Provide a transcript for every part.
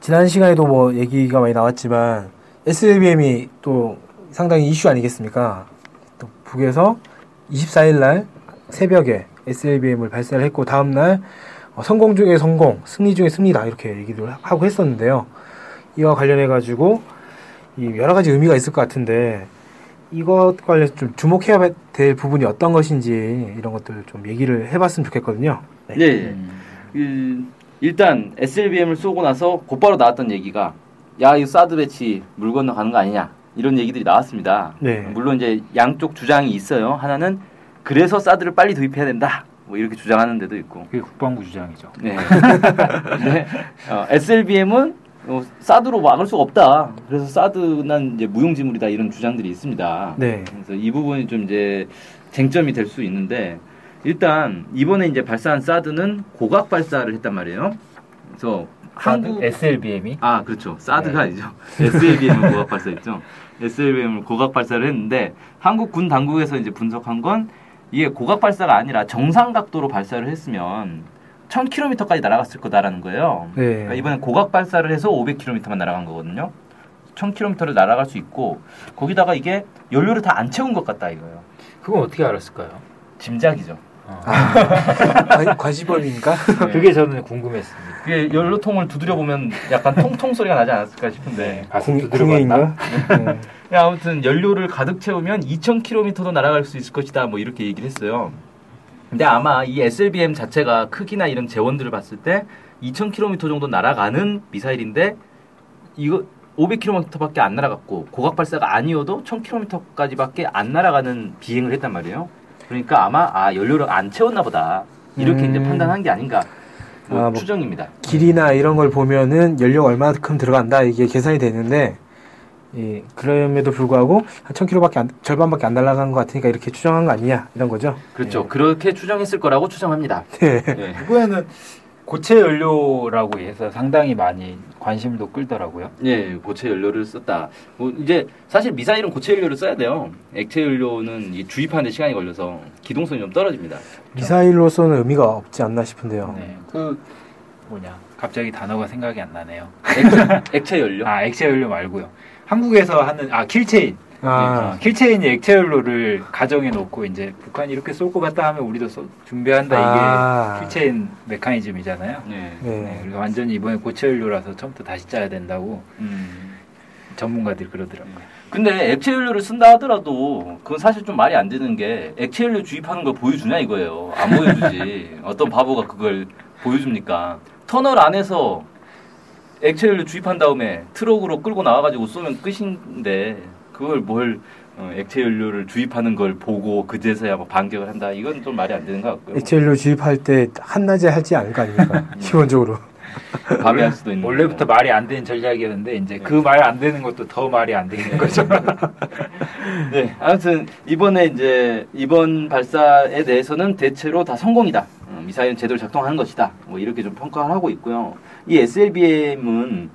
지난 시간에도 뭐 얘기가 많이 나왔지만 SLBM이 또 상당히 이슈 아니겠습니까? 또 북에서 24일 날 새벽에 SLBM을 발사를 했고 다음 날 어, 성공 중에 성공, 승리 중에 승리다 이렇게 얘기를 하고 했었는데요. 이와 관련해 가지고 여러 가지 의미가 있을 것 같은데 이것 관련 좀 주목해야 될 부분이 어떤 것인지 이런 것들을 좀 얘기를 해봤으면 좋겠거든요. 네. 네. 그, 일단 SLBM을 쏘고 나서 곧바로 나왔던 얘기가 야, 이 사드 배치 물 건너 가는 거 아니냐 이런 얘기들이 나왔습니다. 네. 물론 이제 양쪽 주장이 있어요. 하나는 그래서 사드를 빨리 도입해야 된다. 뭐 이렇게 주장하는 데도 있고. 그게 국방부 주장이죠. 네. 네. 어, SLBM은 어, 사드로 막을 수가 없다. 그래서 사드는 이제 무용지물이다 이런 주장들이 있습니다. 네. 그래서 이 부분이 좀 이제 쟁점이 될 수 있는데 일단 이번에 이제 발사한 사드는 고각 발사를 했단 말이에요. 그래서 한국 SLBM이 아 그렇죠 사드가 아니죠 SLBM을 고각 발사했죠 SLBM을 고각 발사를 했는데 한국 군 당국에서 이제 분석한 건 이게 고각 발사가 아니라 정상 각도로 발사를 했으면 1000km까지 날아갔을 거다라는 거예요. 네. 그러니까 이번엔 고각 발사를 해서 500km만 날아간 거거든요. 1000km를 날아갈 수 있고 거기다가 이게 연료를 다 안 채운 것 같다 이거예요. 그건 어떻게 알았을까요? 짐작이죠. 아, 관- 관시범인가? 그게 저는 궁금했습니다. 그게 연료통을 두드려 보면 약간 통통 소리가 나지 않았을까 싶은데. 궁- 두드려 봤나? 궁예인가? 네. 야, 아무튼 연료를 가득 채우면 2,000km도 날아갈 수 있을 것이다. 뭐 이렇게 얘기를 했어요. 근데 아마 이 SLBM 자체가 크기나 이런 재원들을 봤을 때 2,000km 정도 날아가는 미사일인데 이거 500km밖에 안 날아갔고 고각 발사가 아니어도 1,000km까지밖에 안 날아가는 비행을 했단 말이에요. 그러니까 아마 아 연료를 안 채웠나 보다 이렇게 음. 이제 판단한 게 아닌가 뭐 아, 뭐 추정입니다. 길이나 이런 걸 보면은 연료가 얼마만큼 들어간다 이게 계산이 되는데 예, 그럼에도 불구하고 한 1000km밖에 안, 절반밖에 안 날아간 것 같으니까 이렇게 추정한 거 아니냐 이런 거죠. 그렇죠. 그렇게 추정했을 거라고 추정합니다. 네. 네. 이번에는 고체 연료라고 해서 상당히 많이 관심도 끌더라고요. 예, 고체 연료를 썼다. 뭐 이제 사실 미사일은 고체 연료를 써야 돼요. 액체 연료는 이 주입하는데 시간이 걸려서 기동성이 좀 떨어집니다. 미사일로서는 의미가 없지 않나 싶은데요. 네. 그 뭐냐? 갑자기 단어가 생각이 안 나네요. 액체, 액체 연료. 아, 액체 연료 말고요. 한국에서 하는 아, kill chain. 아, 어, kill chain이 액체 연료를 가정해 놓고 이제 북한이 이렇게 쏠 것 같다 하면 우리도 쏘- 준비한다 아. 이게 kill chain 메커니즘이잖아요. 네. 네. 네, 그래서 완전히 이번에 고체 연료라서 처음부터 다시 짜야 된다고 음. 전문가들이 그러더라고요. 근데 액체 연료를 쓴다 하더라도 그건 사실 좀 말이 안 되는 게 액체 연료 주입하는 걸 보여주냐 이거예요. 안 보여주지. 어떤 바보가 그걸 보여줍니까? 터널 안에서 액체 연료 주입한 다음에 트럭으로 끌고 나와가지고 쏘면 끝인데 그걸 뭘 어, 액체 연료를 주입하는 걸 보고 그제서야 뭐 반격을 한다. 이건 좀 말이 안 되는 것 같고요. 액체 연료 주입할 때 한낮에 하지 않을 거 아닙니까? 기본적으로. 밤에 할 수도 있는. 원래부터 거고. 말이 안 되는 전략이었는데 이제 그말 안 되는 것도 더 말이 안 되는 거죠. 네, 아무튼 이번에 이제 이번 발사에 대해서는 대체로 다 성공이다. 어, 미사일은 제대로 작동하는 것이다. 뭐 이렇게 좀 평가를 하고 있고요. 이 SLBM은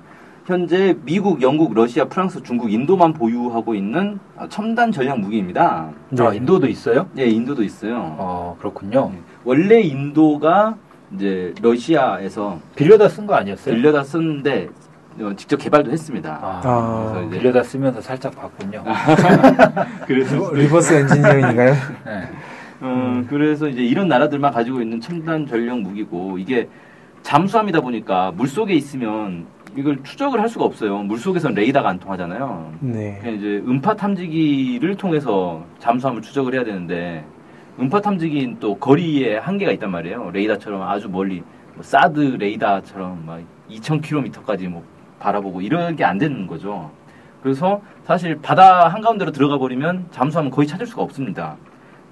현재 미국, 영국, 러시아, 프랑스, 중국, 인도만 보유하고 있는 어, 첨단 전략 무기입니다. 아, 인도도 있어요? 예, 인도도 있어요. 어 그렇군요. 원래 인도가 이제 러시아에서 빌려다 쓴 거 아니었어요? 빌려다 썼는데 어, 직접 개발도 했습니다. 아, 아. 그래서 이제 빌려다 쓰면서 살짝 봤군요. 그래서 reverse engineering인가요? 네. 어, 그래서 이제 이런 나라들만 가지고 있는 첨단 전력 무기고 이게 잠수함이다 보니까 물 속에 있으면 이걸 추적을 할 수가 없어요. 물 속에선 레이더가 안 통하잖아요. 네. 이제 음파 탐지기를 통해서 잠수함을 추적을 해야 되는데 음파 탐지기는 또 거리에 한계가 있단 말이에요. 레이더처럼 아주 멀리 뭐 사드 레이더처럼 막 2,000km까지 뭐 바라보고 이런 게 안 되는 거죠. 그래서 사실 바다 한가운데로 들어가 버리면 잠수함은 거의 찾을 수가 없습니다.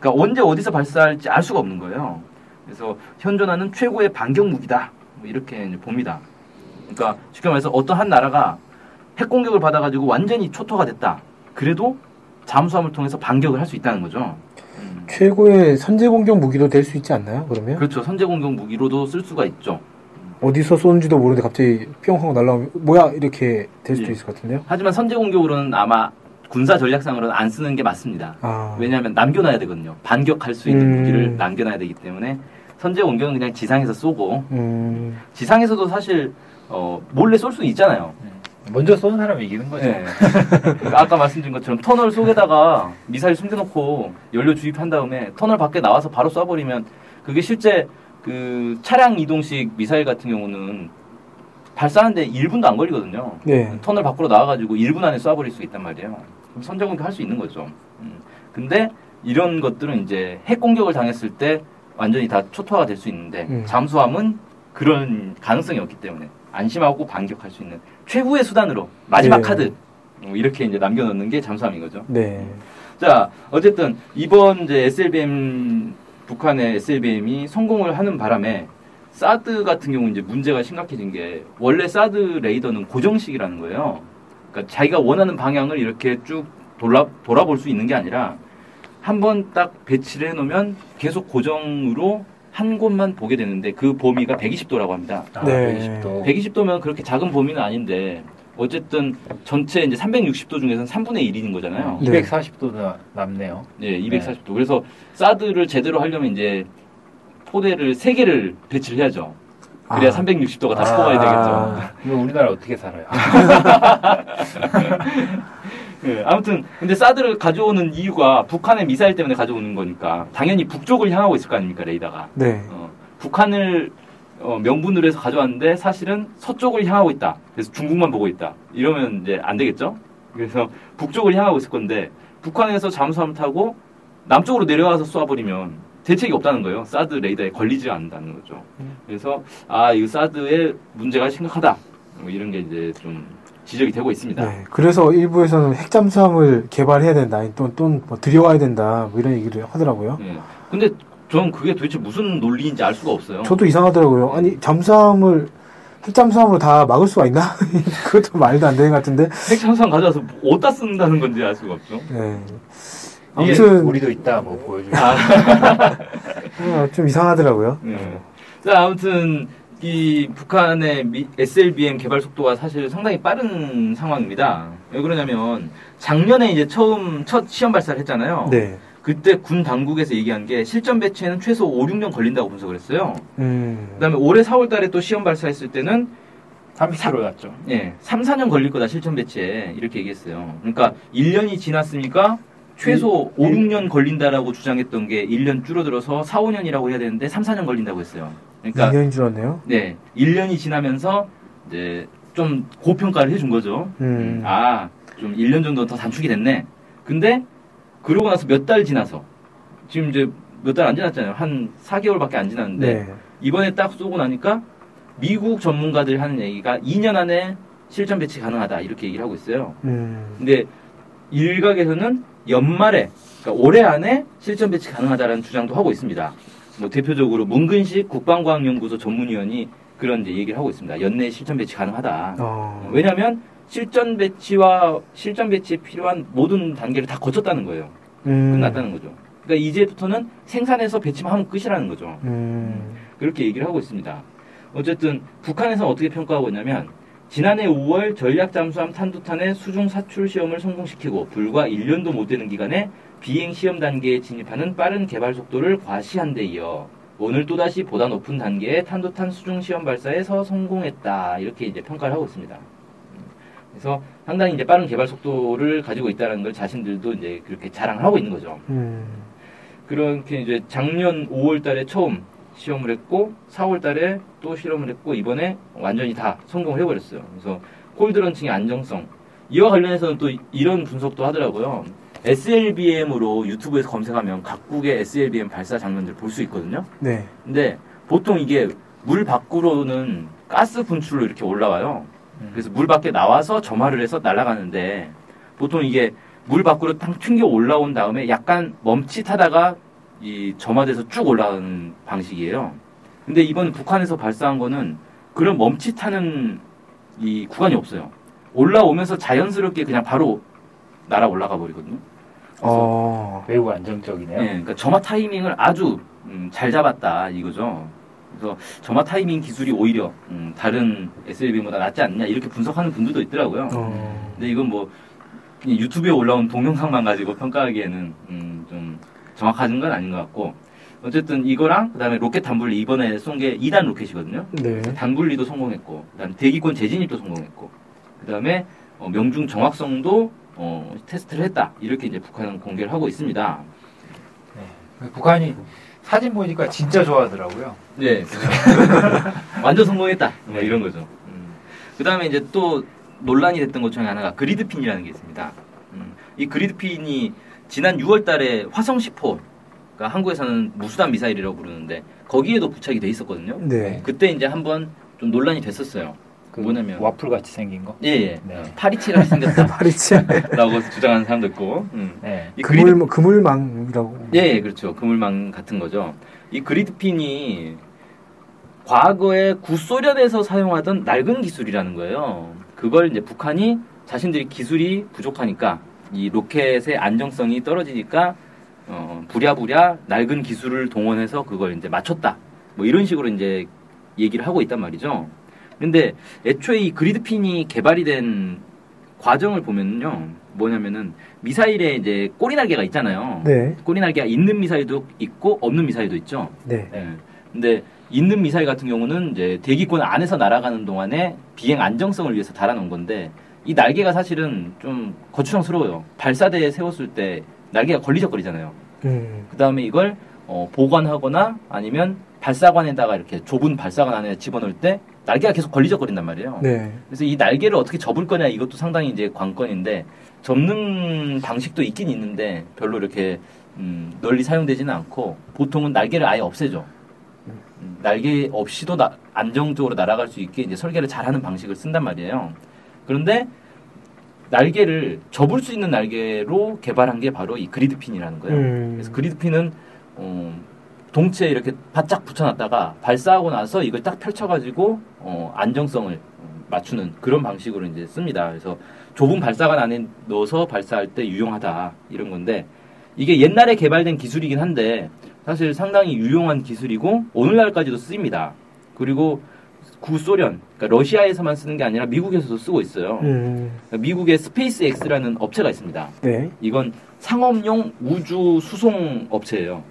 그러니까 언제 어디서 발사할지 알 수가 없는 거예요. 그래서 현존하는 최고의 반격 무기다. 뭐 이렇게 봅니다. 그러니까 쉽게 말해서 어떤 한 나라가 핵 공격을 받아가지고 완전히 초토가 됐다. 그래도 잠수함을 통해서 반격을 할 수 있다는 거죠. 음. 최고의 선제 공격 무기도 될수 있지 않나요? 그러면 그렇죠. 선제 공격 무기로도 쓸 수가 있죠. 어디서 쏘는지도 모르는데 갑자기 뿅 하고 날라오면 뭐야 이렇게 될 수도 예. 있을 것 같은데요. 하지만 선제 공격으로는 아마 군사 전략상으로는 안 쓰는 게 맞습니다. 아, 왜냐하면 남겨놔야 되거든요. 반격할 수 있는 음. 무기를 남겨놔야 되기 때문에 선제 공격은 그냥 지상에서 쏘고 음, 지상에서도 사실 어, 몰래 쏠 수는 있잖아요. 먼저 쏘는 사람이 이기는 거죠. 네. 그러니까 아까 말씀드린 것처럼 터널 속에다가 미사일 숨겨놓고 연료 주입한 다음에 터널 밖에 나와서 바로 쏴버리면 그게 실제 그 차량 이동식 미사일 같은 경우는 발사하는데 1분도 안 걸리거든요. 네. 터널 밖으로 나와가지고 1분 안에 쏴버릴 수 있단 말이에요. 그럼 선제공격 할 수 있는 거죠. 음. 근데 이런 것들은 이제 핵 공격을 당했을 때 완전히 다 초토화가 될 수 있는데 음. 잠수함은 그런 가능성이 없기 때문에 안심하고 반격할 수 있는 최후의 수단으로 마지막 네. 카드 뭐 이렇게 이제 남겨놓는 게 잠수함인 거죠. 네. 자 어쨌든 이번 이제 SLBM 북한의 SLBM이 성공을 하는 바람에 사드 같은 경우 이제 문제가 심각해진 게 원래 사드 레이더는 고정식이라는 거예요. 그러니까 자기가 원하는 방향을 이렇게 쭉 돌아 돌아볼 수 있는 게 아니라 한 번 딱 배치를 해놓으면 계속 고정으로 한 곳만 보게 되는데 그 범위가 120도라고 합니다. 아, 네. 120도. 120도면 그렇게 작은 범위는 아닌데 어쨌든 전체 이제 360도 중에서는 3분의 1인 거잖아요. 네. 240도나 남네요. 네, 240도. 그래서 사드를 제대로 하려면 이제 포대를 3개를 배치를 해야죠. 그래야 아. 360도가 다 아. 커버가 되겠죠. 그럼 우리나라 어떻게 살아요? 네, 아무튼 근데 사드를 가져오는 이유가 북한의 미사일 때문에 가져오는 거니까 당연히 북쪽을 향하고 있을 거 아닙니까 레이더가. 네. 어, 북한을 어, 명분으로 해서 가져왔는데 사실은 서쪽을 향하고 있다. 그래서 중국만 보고 있다. 이러면 이제 안 되겠죠? 그래서 북쪽을 향하고 있을 건데 북한에서 잠수함 타고 남쪽으로 내려와서 쏘아버리면 대책이 없다는 거예요. 사드 레이더에 걸리지 않는다는 거죠. 그래서 아, 이 사드의 문제가 심각하다. 뭐 이런 게 이제 좀 지적이 되고 있습니다. 네. 그래서 일부에서는 핵잠수함을 개발해야 된다. 또또뭐 들여와야 된다. 뭐 이런 얘기를 하더라고요. 예. 근데 저는 그게 도대체 무슨 논리인지 알 수가 없어요. 저도 이상하더라고요. 아니 잠수함을 핵잠수함으로 다 막을 수가 있나? 그것도 말도 안 되는 것 같은데. 핵 잠수함 가져와서 어디다 쓴다는 건지 알 수가 없죠. 네. 아무튼 우리도 있다 뭐 보여주고. 아, 어, 좀 이상하더라고요. 네. 자, 아무튼 이 북한의 미- SLBM 개발 속도가 사실 상당히 빠른 상황입니다. 왜 그러냐면 작년에 이제 처음 첫 시험 발사를 했잖아요. 네. 그때 군 당국에서 얘기한 게 실전 배치에는 최소 5, 6년 걸린다고 분석을 했어요. 음. 그다음에 올해 4월 달에 또 시험 발사했을 때는 30km 났죠. 예, 3, 4년 걸릴 거다 실전 배치에 이렇게 얘기했어요. 그러니까 1년이 지났으니까 최소 5, 6년 걸린다라고 주장했던 게 1년 줄어들어서 4, 5년이라고 해야 되는데 3, 4년 걸린다고 했어요. 그러니까 2년인 줄 알았네요. 네, 1년이 지나면서 이제 좀 고평가를 해준 거죠. 음. 아, 좀 1년 정도 더 단축이 됐네. 근데 그러고 나서 몇 달 지나서 지금 이제 몇 달 안 지났잖아요. 한 4개월밖에 안 지났는데 네. 이번에 딱 쏘고 나니까 미국 전문가들 하는 얘기가 2년 안에 실전 배치 가능하다 이렇게 얘기를 하고 있어요. 음. 근데 일각에서는 연말에 그러니까 올해 안에 실전 배치 가능하다라는 주장도 하고 있습니다. 뭐 대표적으로 문근식 국방과학연구소 전문위원이 그런 이제 얘기를 하고 있습니다. 연내 실전 배치 가능하다. 어. 왜냐하면 실전 배치와 실전 배치에 필요한 모든 단계를 다 거쳤다는 거예요. 음. 끝났다는 거죠. 그러니까 이제부터는 생산해서 배치만 하면 끝이라는 거죠. 음. 그렇게 얘기를 하고 있습니다. 어쨌든 북한에서 어떻게 평가하고 있냐면 지난해 5월 전략 잠수함 탄도탄의 수중 사출 시험을 성공시키고 불과 1년도 못 되는 기간에 비행 시험 단계에 진입하는 빠른 개발 속도를 과시한 데 이어 오늘 또다시 보다 높은 단계의 탄도탄 수중 시험 발사에서 성공했다. 이렇게 이제 평가를 하고 있습니다. 그래서 상당히 이제 빠른 개발 속도를 가지고 있다는 걸 자신들도 이제 그렇게 자랑을 하고 있는 거죠. 음. 그렇게 이제 작년 5월 달에 처음 시험을 했고 4월 달에 또 실험을 했고 이번에 완전히 다 성공을 해버렸어요. 그래서 콜드런칭의 안정성 이와 관련해서는 또 이런 분석도 하더라고요. SLBM으로 유튜브에서 검색하면 각국의 SLBM 발사 장면들 볼 수 있거든요. 네. 근데 보통 이게 물 밖으로는 가스 분출로 이렇게 올라와요. 그래서 물 밖에 나와서 점화를 해서 날아가는데 보통 이게 물 밖으로 탕 튕겨 올라온 다음에 약간 멈칫하다가 이 점화돼서 쭉 올라가는 방식이에요. 근데 이번 북한에서 발사한 거는 그런 멈칫하는 이 구간이 없어요. 올라오면서 자연스럽게 그냥 바로 날아 올라가 버리거든요. 어. 매우 안정적이네요. 예, 그러니까 점화 타이밍을 아주 음, 잘 잡았다 이거죠. 그래서 점화 타이밍 기술이 오히려 음, 다른 SLB보다 낫지 않냐 이렇게 분석하는 분들도 있더라고요. 어. 근데 이건 뭐이 유튜브에 올라온 동영상만 가지고 평가하기에는 음, 좀 정확한 건 아닌 것 같고 어쨌든 이거랑 그다음에 로켓 단분리 이번에 쏜 게 2단 로켓이거든요. 네. 단분리도 성공했고 그다음 대기권 재진입도 성공했고 그다음에 어, 명중 정확성도 어, 테스트를 했다 이렇게 이제 북한은 공개를 하고 있습니다. 북한이 사진 보니까 진짜 좋아하더라고요. 네, 완전 성공했다. 뭐 이런 거죠. 음. 그다음에 이제 또 논란이 됐던 것 중에 하나가 그리드핀이라는 게 있습니다. 음. 이 그리드핀이 지난 6월달에 화성 10호, 그러니까 한국에서는 무수단 미사일이라고 부르는데 거기에도 부착이 돼 있었거든요. 네. 그때 이제 한번 좀 논란이 됐었어요. 그 뭐냐면 와플 같이 생긴 거. 예, 예. 네. 파리치같이 생겼다라고 파리치. 주장하는 사람도 있고. 음. 네. 이 그리드 그물 그물망이라고. 예, 예, 그렇죠. 그물망 같은 거죠. 이 그리드핀이 과거에 구소련에서 사용하던 낡은 기술이라는 거예요. 그걸 이제 북한이 자신들이 기술이 부족하니까 이 로켓의 안정성이 떨어지니까 어, 부랴부랴 낡은 기술을 동원해서 그걸 이제 맞췄다. 뭐 이런 식으로 이제 얘기를 하고 있단 말이죠. 근데 애초에 이 그리드핀이 개발이 된 과정을 보면요. 뭐냐면은 미사일에 이제 꼬리 날개가 있잖아요. 네. 꼬리 날개가 있는 미사일도 있고 없는 미사일도 있죠. 네. 예. 근데 있는 미사일 같은 경우는 이제 대기권 안에서 날아가는 동안에 비행 안정성을 위해서 달아놓은 건데 이 날개가 사실은 좀 거추장스러워요. 발사대에 세웠을 때 날개가 걸리적거리잖아요. 음. 그 다음에 이걸 어, 보관하거나 아니면 발사관에다가 이렇게 좁은 발사관 안에 집어넣을 때 날개가 계속 걸리적거린단 말이에요. 네. 그래서 이 날개를 어떻게 접을 거냐 이것도 상당히 이제 관건인데 접는 방식도 있긴 있는데 별로 이렇게 음, 널리 사용되지는 않고 보통은 날개를 아예 없애죠. 음, 날개 없이도 나- 안정적으로 날아갈 수 있게 이제 설계를 잘하는 방식을 쓴단 말이에요. 그런데 날개를 접을 수 있는 날개로 개발한 게 바로 이 그리드핀이라는 거예요. 음. 그래서 그리드핀은 어, 동체에 이렇게 바짝 붙여놨다가 발사하고 나서 이걸 딱 펼쳐가지고 어, 안정성을 어, 맞추는 그런 방식으로 이제 씁니다. 그래서 좁은 발사관 안에 넣어서 발사할 때 유용하다 이런 건데 이게 옛날에 개발된 기술이긴 한데 사실 상당히 유용한 기술이고 오늘날까지도 쓰입니다. 그리고 구소련, 그러니까 러시아에서만 쓰는 게 아니라 미국에서도 쓰고 있어요. 음. 미국의 SpaceX라는 업체가 있습니다. 네. 이건 상업용 우주 수송 업체예요.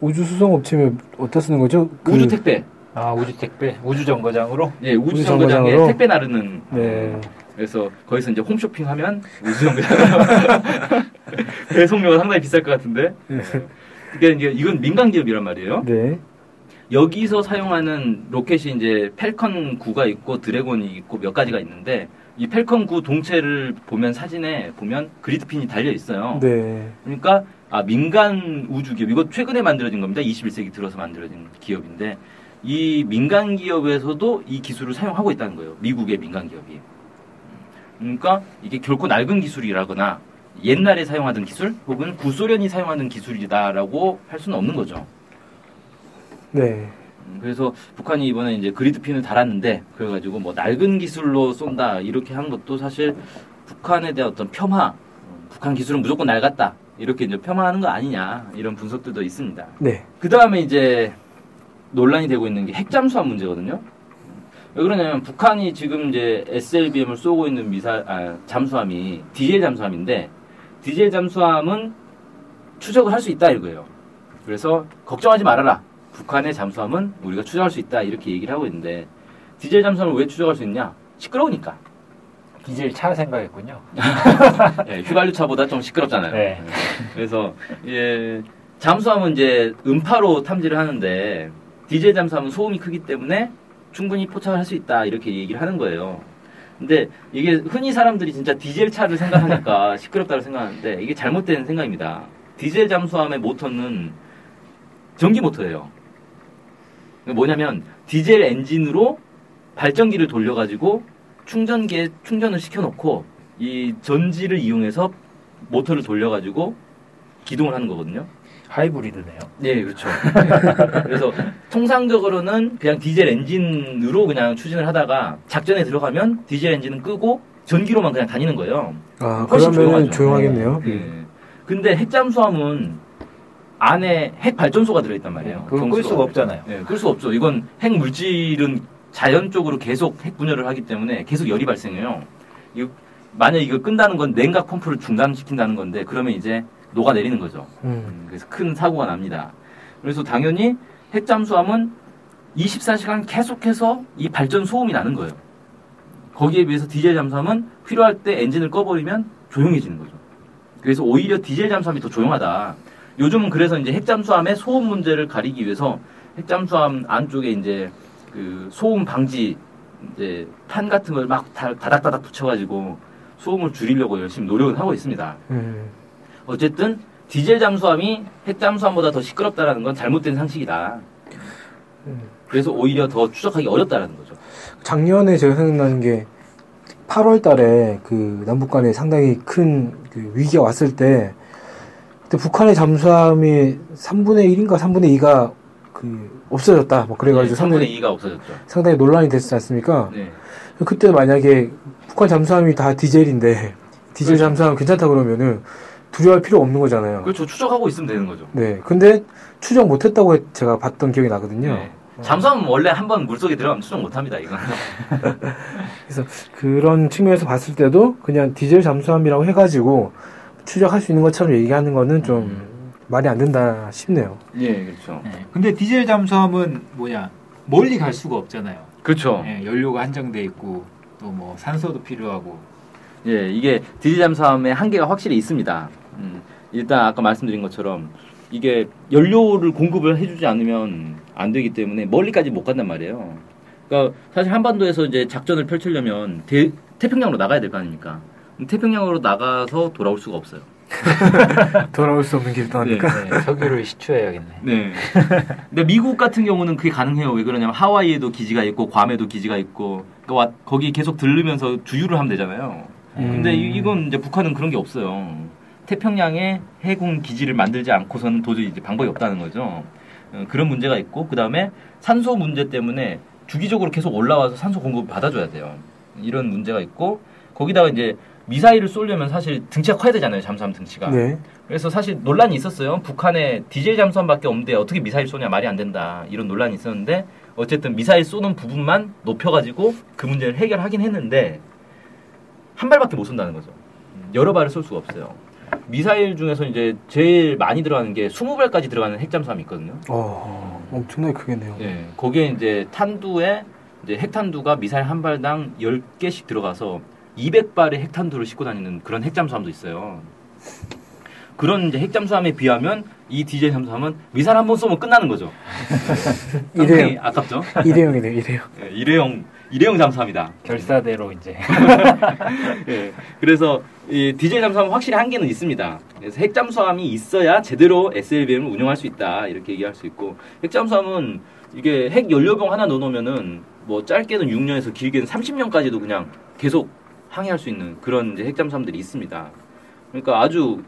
우주 수송 업체면 어디다 쓰는 거죠? 그- 우주 택배. 아 우주 택배 우주 정거장으로. 예, 우주 우주 정거장에 정거장으로? 택배 나르는. 네. 어, 그래서 거기서 이제 홈쇼핑 하면 우주 정거장. 배송료가 상당히 비쌀 것 같은데. 그러니까 이게 이건 민간 기업이란 말이에요. 네. 여기서 사용하는 로켓이 이제 Falcon 9가 있고 드래곤이 있고 몇 가지가 있는데 이 Falcon 9 동체를 보면 사진에 보면 grid fin이 달려 있어요. 네. 그러니까 아 민간 우주 기업 이거 최근에 만들어진 겁니다. 21세기 들어서 만들어진 기업인데 이 민간 기업에서도 이 기술을 사용하고 있다는 거예요. 미국의 민간 기업이. 그러니까 이게 결코 낡은 기술이라거나 옛날에 사용하던 기술 혹은 구소련이 사용하는 기술이다라고 할 수는 없는 거죠. 네. 음, 그래서 북한이 이번에 이제 그리드핀을 달았는데 그래가지고 뭐 낡은 기술로 쏜다 이렇게 한 것도 사실 북한에 대한 어떤 폄하, 음, 북한 기술은 무조건 낡았다 이렇게 이제 폄하하는 거 아니냐 이런 분석들도 있습니다. 네. 그 다음에 이제 논란이 되고 있는 게 핵잠수함 문제거든요. 왜 그러냐면 북한이 지금 이제 SLBM을 쏘고 있는 미사 아, 잠수함이 디젤 잠수함인데 디젤 잠수함은 추적을 할 수 있다 이거예요. 그래서 걱정하지 말아라. 북한의 잠수함은 우리가 추적할 수 있다 이렇게 얘기를 하고 있는데 디젤 잠수함을 왜 추적할 수 있냐? 시끄러우니까. 디젤 차 생각했군요. 예, 휘발유 차보다 좀 시끄럽잖아요. 네. 그래서 예, 잠수함은 이제 음파로 탐지를 하는데 디젤 잠수함은 소음이 크기 때문에 충분히 포착을 할 수 있다 이렇게 얘기를 하는 거예요. 근데 이게 흔히 사람들이 진짜 디젤 차를 생각하니까 시끄럽다고 생각하는데 이게 잘못된 생각입니다. 디젤 잠수함의 모터는 전기 모터예요. 뭐냐면 디젤 엔진으로 발전기를 돌려가지고 충전기에 충전을 시켜놓고 이 전지를 이용해서 모터를 돌려가지고 기동을 하는 거거든요. 하이브리드네요. 네, 그렇죠. 그래서 통상적으로는 그냥 디젤 엔진으로 그냥 추진을 하다가 작전에 들어가면 디젤 엔진은 끄고 전기로만 그냥 다니는 거예요. 아, 훨씬 그러면. 조용하겠네요. 네. 근데 핵잠수함은 안에 핵 발전소가 들어있단 말이에요. 그걸 끌 경수가. 수가 없잖아요. 네, 끌 수 없죠. 이건 핵 물질은 자연적으로 계속 핵 분열을 하기 때문에 계속 열이 발생해요. 만약 이걸 끈다는 건 냉각 펌프를 중단시킨다는 건데 그러면 이제 녹아내리는 거죠. 음. 음, 그래서 큰 사고가 납니다. 그래서 당연히 핵잠수함은 24시간 계속해서 이 발전 소음이 나는 거예요. 거기에 비해서 디젤 잠수함은 필요할 때 엔진을 꺼버리면 조용해지는 거죠. 그래서 오히려 디젤 잠수함이 더 조용하다. 요즘은 그래서 이제 핵잠수함의 소음 문제를 가리기 위해서 핵잠수함 안쪽에 이제 그 소음 방지 이제 판 같은 걸 막 다닥다닥 붙여가지고 소음을 줄이려고 열심히 노력을 하고 있습니다. 음. 어쨌든 디젤 잠수함이 핵 잠수함보다 더 시끄럽다라는 건 잘못된 상식이다. 그래서 오히려 더 추적하기 어렵다라는 거죠. 작년에 제가 생각나는 게 8월 달에 그 남북 간에 상당히 큰 그 위기가 왔을 때 그때 북한의 잠수함이 3분의 1인가 3분의 2가 그 없어졌다. 뭐 그래가지고 네, 상당히 3분의 2가 없어졌죠. 상당히 논란이 됐지 않습니까? 네. 그때 만약에 북한 잠수함이 다 디젤인데 디젤 그렇죠. 잠수함 괜찮다 그러면은 두려워할 필요 없는 거잖아요. 그렇죠. 추적하고 있으면 되는 거죠. 네. 근데 추적 못했다고 했- 제가 봤던 기억이 나거든요. 네. 잠수함은 원래 한 번 물속에 들어가면 추적 못합니다. 이건. 그래서 그런 측면에서 봤을 때도 그냥 디젤 잠수함이라고 해가지고 추적할 수 있는 것처럼 얘기하는 거는 좀 음. 말이 안 된다 싶네요. 예, 그렇죠. 네. 근데 디젤 잠수함은 뭐냐 멀리 갈 수가 없잖아요. 그렇죠. 예, 연료가 한정돼 있고 또 뭐 산소도 필요하고 예, 이게 디젤 잠수함의 한계가 확실히 있습니다. 음, 일단 아까 말씀드린 것처럼 이게 연료를 공급을 해주지 않으면 안 되기 때문에 멀리까지 못 간단 말이에요. 그러니까 사실 한반도에서 이제 작전을 펼치려면 대- 태평양으로 나가야 될 거 아닙니까? 태평양으로 나가서 돌아올 수가 없어요. 돌아올 수 없는 길을 떠나니까. 네, 석유를 시추해야겠네. 네. 근데 미국 같은 경우는 그게 가능해요. 왜 그러냐면 하와이에도 기지가 있고 괌에도 기지가 있고 그러니까 와- 거기 계속 들르면서 주유를 하면 되잖아요. 근데 이- 이건 이제 북한은 그런 게 없어요. 태평양에 해군 기지를 만들지 않고서는 도저히 이제 방법이 없다는 거죠. 어, 그런 문제가 있고 그 다음에 산소 문제 때문에 주기적으로 계속 올라와서 산소 공급을 받아줘야 돼요. 이런 문제가 있고 거기다가 이제 미사일을 쏘려면 사실 등치가 커야 되잖아요. 잠수함 등치가. 네. 그래서 사실 논란이 있었어요. 북한에 디젤 잠수함밖에 없는데 어떻게 미사일 쏘냐 말이 안 된다 이런 논란이 있었는데 어쨌든 미사일 쏘는 부분만 높여가지고 그 문제를 해결하긴 했는데 한 발밖에 못 쏜다는 거죠. 여러 발을 쏠 수가 없어요. 미사일 중에서 이제 제일 많이 들어가는 게 20발까지 들어가는 핵잠수함이 있거든요. 어, 엄청나게 크겠네요. 예, 거기에 이제 탄두에 이제 핵탄두가 미사일 한 발당 10개씩 들어가서 200발의 핵탄두를 싣고 다니는 그런 핵잠수함도 있어요. 그런 이제 핵잠수함에 비하면 이 디젤 잠수함은 미사일 한 번 쏘면 끝나는 거죠. 일회용. 아깝죠. 일회용이네요, 일회용. 예, 일회용 일회용 잠수함이다. 결사대로 이제 예, 그래서 이 디젤 잠수함은 확실히 한계는 있습니다. 그래서 핵 잠수함이 있어야 제대로 SLBM을 운영할 수 있다 이렇게 얘기할 수 있고 핵 잠수함은 이게 핵 연료병 하나 넣어놓으면은 뭐 짧게는 6년에서 길게는 30년까지도 그냥 계속 항해할 수 있는 그런 이제 핵 잠수함들이 있습니다. 그러니까 아주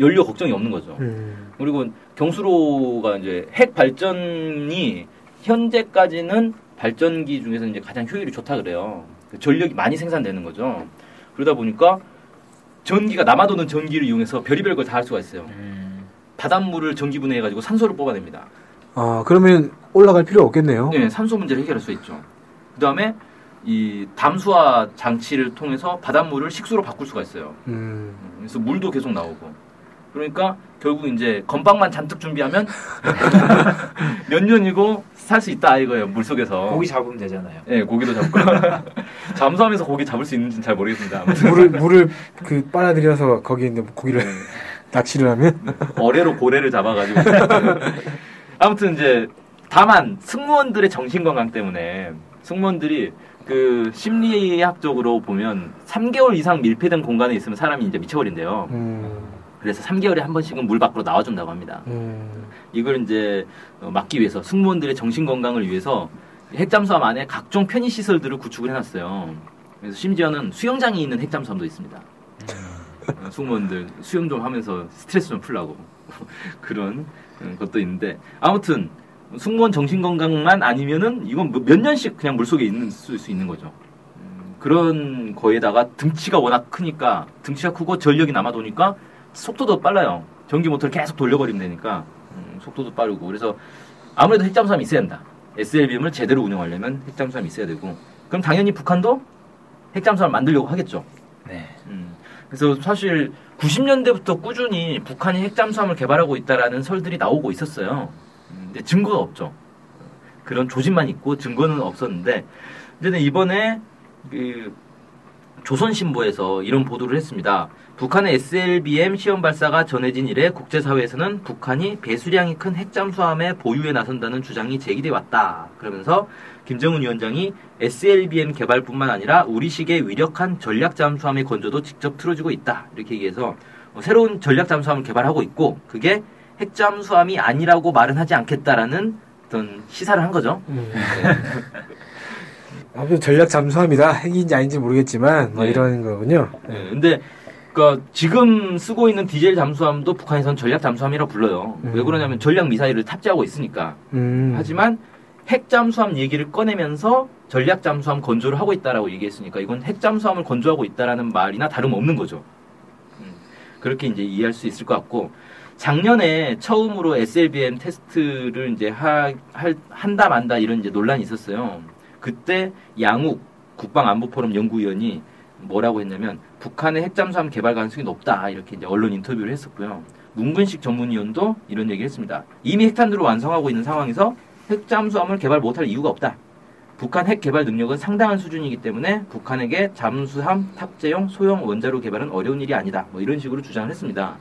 연료 걱정이 없는 거죠. 음. 그리고 경수로가 이제 핵 발전이 현재까지는 발전기 중에서 이제 가장 효율이 좋다 그래요. 그 전력이 많이 생산되는 거죠. 그러다 보니까 전기가 남아도는 전기를 이용해서 별의별 걸 다 할 수가 있어요. 음, 바닷물을 전기 분해해가지고 산소를 뽑아냅니다. 아, 그러면 올라갈 필요 없겠네요. 네, 산소 문제를 해결할 수 있죠. 그 다음에 이 담수화 장치를 통해서 바닷물을 식수로 바꿀 수가 있어요. 음. 그래서 물도 계속 나오고. 그러니까 결국 이제 건빵만 잔뜩 준비하면 몇 년이고 살 수 있다 이거예요 물 속에서. 고기 잡으면 되잖아요. 예, 고기도 잡고. 잠수함에서 고기 잡을 수 있는지는 잘 모르겠습니다. 아무튼 물을, 물을 그 빨아들여서 거기에 있는 고기를 네. 낚시를 하면. 어뢰로 고래를 잡아가지고. 아무튼 이제 다만 승무원들의 정신 건강 때문에 승무원들이 그 심리학적으로 보면 3개월 이상 밀폐된 공간에 있으면 사람이 이제 미쳐버린대요. 음. 그래서 3개월에 한 번씩은 물 밖으로 나와준다고 합니다. 음. 이걸 이제 어, 막기 위해서 승무원들의 정신 건강을 위해서 핵잠수함 안에 각종 편의 시설들을 구축을 해놨어요. 그래서 심지어는 수영장이 있는 핵잠수함도 있습니다. 어, 승무원들 수영 좀 하면서 스트레스 좀 풀라고 그런 음, 것도 있는데 아무튼 승무원 정신 건강만 아니면은 이건 뭐몇 년씩 그냥 물 속에 있는 쓸 수 있는 거죠. 음, 그런 거에다가 등치가 워낙 크니까 등치가 크고 전력이 남아도니까 속도도 빨라요. 전기 모터를 계속 돌려버리면 되니까 음, 속도도 빠르고 그래서 아무래도 핵잠수함이 있어야 한다. SLBM을 제대로 운영하려면 핵잠수함이 있어야 되고 그럼 당연히 북한도 핵잠수함을 만들려고 하겠죠. 네. 음, 그래서 사실 90년대부터 꾸준히 북한이 핵잠수함을 개발하고 있다라는 설들이 나오고 있었어요. 음, 근데 증거가 없죠. 그런 조짐만 있고 증거는 없었는데 이제는 이번에 그 조선신보에서 이런 보도를 했습니다. 북한의 SLBM 시험 발사가 전해진 이래 국제사회에서는 북한이 배수량이 큰 핵잠수함의 보유에 나선다는 주장이 제기돼 왔다. 그러면서 김정은 위원장이 SLBM 개발뿐만 아니라 우리식의 위력한 전략 잠수함의 건조도 직접 틀어주고 있다. 이렇게 얘기해서 어, 새로운 전략 잠수함을 개발하고 있고 그게 핵 잠수함이 아니라고 말은 하지 않겠다라는 어떤 시사를 한 거죠. 음. 아무튼 전략 잠수함이다. 핵인지 아닌지 모르겠지만 뭐 네. 이런 거군요. 네, 근데 그러니까 지금 쓰고 있는 디젤 잠수함도 북한에서는 전략 잠수함이라고 불러요. 왜 음. 그러냐면 전략 미사일을 탑재하고 있으니까. 음. 하지만 핵 잠수함 얘기를 꺼내면서 전략 잠수함 건조를 하고 있다라고 얘기했으니까 이건 핵 잠수함을 건조하고 있다라는 말이나 다름 없는 거죠. 음, 그렇게 이제 이해할 수 있을 것 같고 작년에 처음으로 SLBM 테스트를 이제 하, 할, 한다 만다 이런 이제 논란이 있었어요. 그때 양욱 국방안보포럼 연구위원이 뭐라고 했냐면 북한의 핵잠수함 개발 가능성이 높다 이렇게 이제 언론 인터뷰를 했었고요. 문근식 전문위원도 이런 얘기를 했습니다. 이미 핵탄두를 완성하고 있는 상황에서 핵잠수함을 개발 못할 이유가 없다. 북한 핵 개발 능력은 상당한 수준이기 때문에 북한에게 잠수함 탑재용 소형 원자로 개발은 어려운 일이 아니다. 뭐 이런 식으로 주장을 했습니다.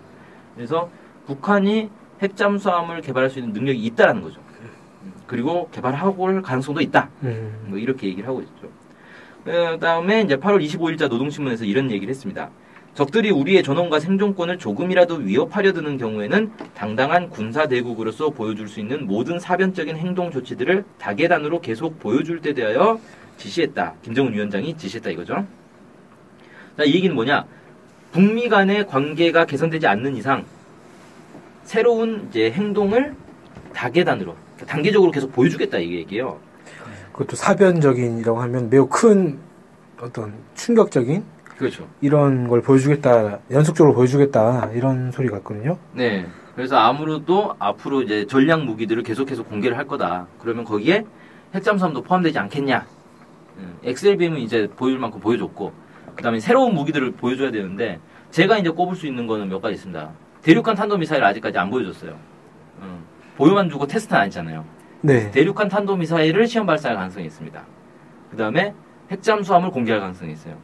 그래서 북한이 핵잠수함을 개발할 수 있는 능력이 있다라는 거죠. 음, 그리고 개발하고 올 가능성도 있다. 음. 뭐 이렇게 얘기를 하고 있죠. 그 다음에 이제 8월 25일자 노동신문에서 이런 얘기를 했습니다. 적들이 우리의 전원과 생존권을 조금이라도 위협하려 드는 경우에는 당당한 군사 대국으로서 보여줄 수 있는 모든 사변적인 행동 조치들을 다계단으로 계속 보여줄 때 대하여 지시했다. 김정은 위원장이 지시했다 이거죠. 자, 이 얘기는 뭐냐? 북미 간의 관계가 개선되지 않는 이상 새로운 이제 행동을 다계단으로 단계적으로 계속 보여주겠다 이 얘기예요. 그것도 사변적인이라고 하면 매우 큰 어떤 충격적인 그렇죠. 이런 걸 보여주겠다, 연속적으로 보여주겠다 이런 소리 같거든요. 네. 그래서 아무래도 앞으로 이제 전략 무기들을 계속해서 공개를 할 거다. 그러면 거기에 핵잠수함도 포함되지 않겠냐? 음, XLBM은 이제 보여줄 만큼 보여줬고, 그 다음에 새로운 무기들을 보여줘야 되는데, 제가 이제 꼽을 수 있는 거는 몇 가지 있습니다. 대륙간 탄도미사일 아직까지 안 보여줬어요. 음, 보여만 주고 테스트는 아니잖아요. 네. 대륙간 탄도미사일을 시험 발사할 가능성이 있습니다. 그 다음에 핵잠수함을 공개할 가능성이 있어요.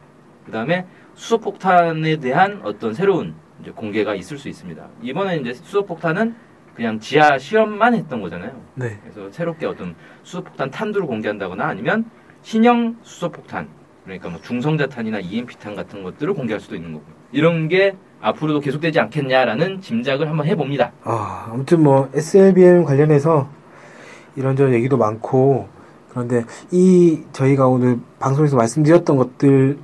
그 다음에 수소폭탄에 대한 어떤 새로운 이제 공개가 있을 수 있습니다. 이번에 이제 수소폭탄은 그냥 지하 시험만 했던 거잖아요. 네. 그래서 새롭게 어떤 수소폭탄 탄두를 공개한다거나 아니면 신형 수소폭탄, 그러니까 뭐 중성자탄이나 EMP탄 같은 것들을 공개할 수도 있는 거고. 이런 게 앞으로도 계속되지 않겠냐라는 짐작을 한번 해봅니다. 아, 아무튼 뭐 SLBM 관련해서 이런저런 얘기도 많고 그런데 이 저희가 오늘 방송에서 말씀드렸던 것들을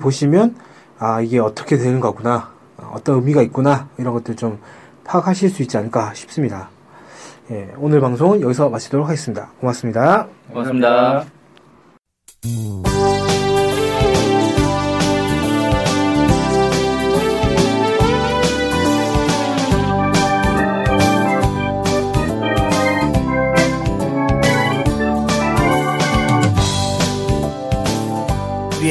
보시면 아 이게 어떻게 되는 거구나 아, 어떤 의미가 있구나 이런 것들 좀 파악하실 수 있지 않을까 싶습니다. 예, 오늘 방송은 여기서 마치도록 하겠습니다. 고맙습니다. 고맙습니다. 우리